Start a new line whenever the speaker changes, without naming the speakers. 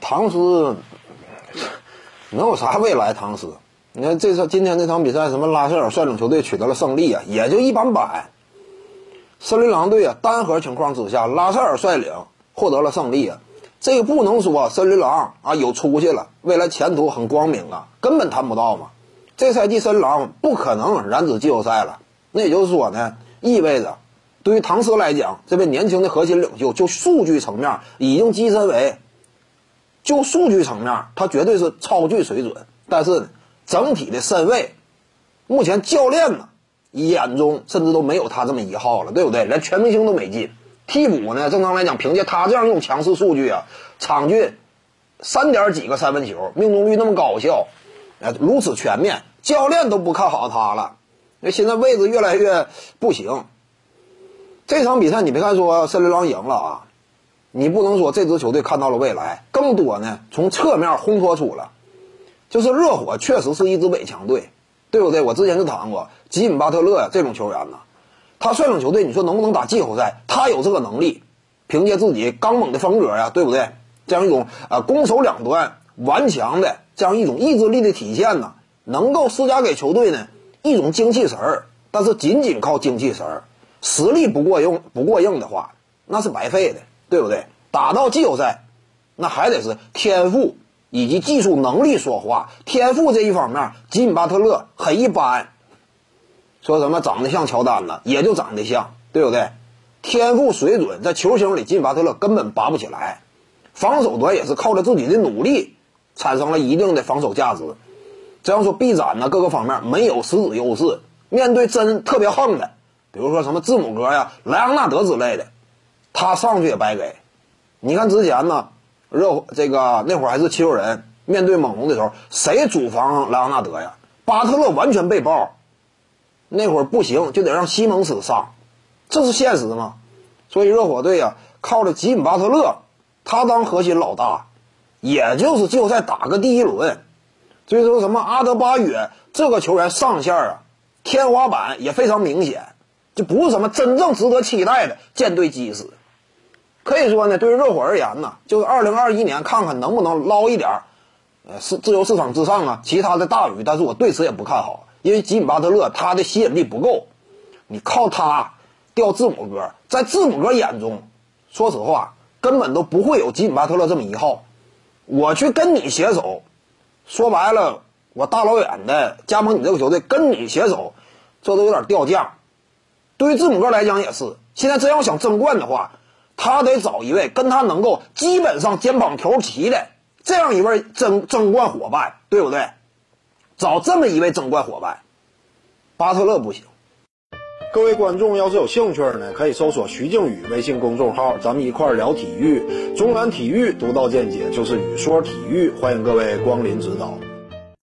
唐斯能有啥未来？唐斯，你看这次今天这场比赛，什么拉塞尔率领球队取得了胜利啊，也就一般般。森林狼队啊，单核情况之下，拉塞尔率领获得了胜利啊，这个不能说森林狼啊有出息了，未来前途很光明啊，根本谈不到嘛。这赛季森林狼不可能染指季后赛了，那也就是说呢，意味着。对于唐斯来讲，这位年轻的核心领袖，就数据层面已经跻身为，就数据层面，他绝对是超巨水准。但是呢，整体的身位，目前教练呢眼中甚至都没有他这么一号了，对不对？连全明星都没进。替补呢，正常来讲，凭借他这样一种强势数据啊，场均三点几个三分球，命中率那么高效，哎，如此全面，教练都不看好他了。那现在位置越来越不行。这场比赛你别看说森林狼赢了啊，你不能说这支球队看到了未来，更多呢从侧面烘托出了，就是热火确实是一支伪强队，对不对？我之前就谈过吉姆巴特勒这种球员呢，他率领球队，你说能不能打季后赛？他有这个能力，凭借自己刚猛的风格呀，对不对？这样一种啊攻守两端顽强的这样一种意志力的体现呢，能够施加给球队呢一种精气神儿，但是仅仅靠精气神儿。实力不过硬不过硬的话，那是白费的，对不对？打到季后赛，那还得是天赋以及技术能力说话。天赋这一方面，吉米巴特勒很一般。说什么长得像乔丹呢？也就长得像，对不对？天赋水准在球星里，吉米巴特勒根本拔不起来。防守端也是靠着自己的努力，产生了一定的防守价值。这样说，臂展呢各个方面没有实质优势。面对真特别横的。比如说什么字母哥呀、莱昂纳德之类的，他上去也白给。你看之前呢，热这个那会儿还是七六人面对猛龙的时候，谁主防莱昂纳德呀？巴特勒完全被爆，那会儿不行就得让西蒙斯上，这是现实吗？所以热火队呀，靠着吉姆巴特勒，他当核心老大，也就是季后赛打个第一轮。所以说什么阿德巴约这个球员上限啊，天花板也非常明显。就不是什么真正值得期待的舰队基石，可以说呢，对于热火而言呢，就是二零二一年看看能不能捞一点儿，呃，是自由市场之上啊，其他的大鱼，但是我对此也不看好，因为吉米巴特勒他的吸引力不够，你靠他调字母哥，在字母哥眼中，说实话根本都不会有吉米巴特勒这么一号，我去跟你携手，说白了，我大老远的加盟你这个球队跟你携手，这都有点掉价。对于字母哥来讲也是，现在真要想争冠的话，他得找一位跟他能够基本上肩膀条齐的这样一位争争冠伙伴，对不对？找这么一位争冠伙伴，巴特勒不行。各位观众要是有兴趣呢，可以搜索徐静宇微信公众号，咱们一块聊体育，中南体育独到见解就是语说体育，欢迎各位光临指导。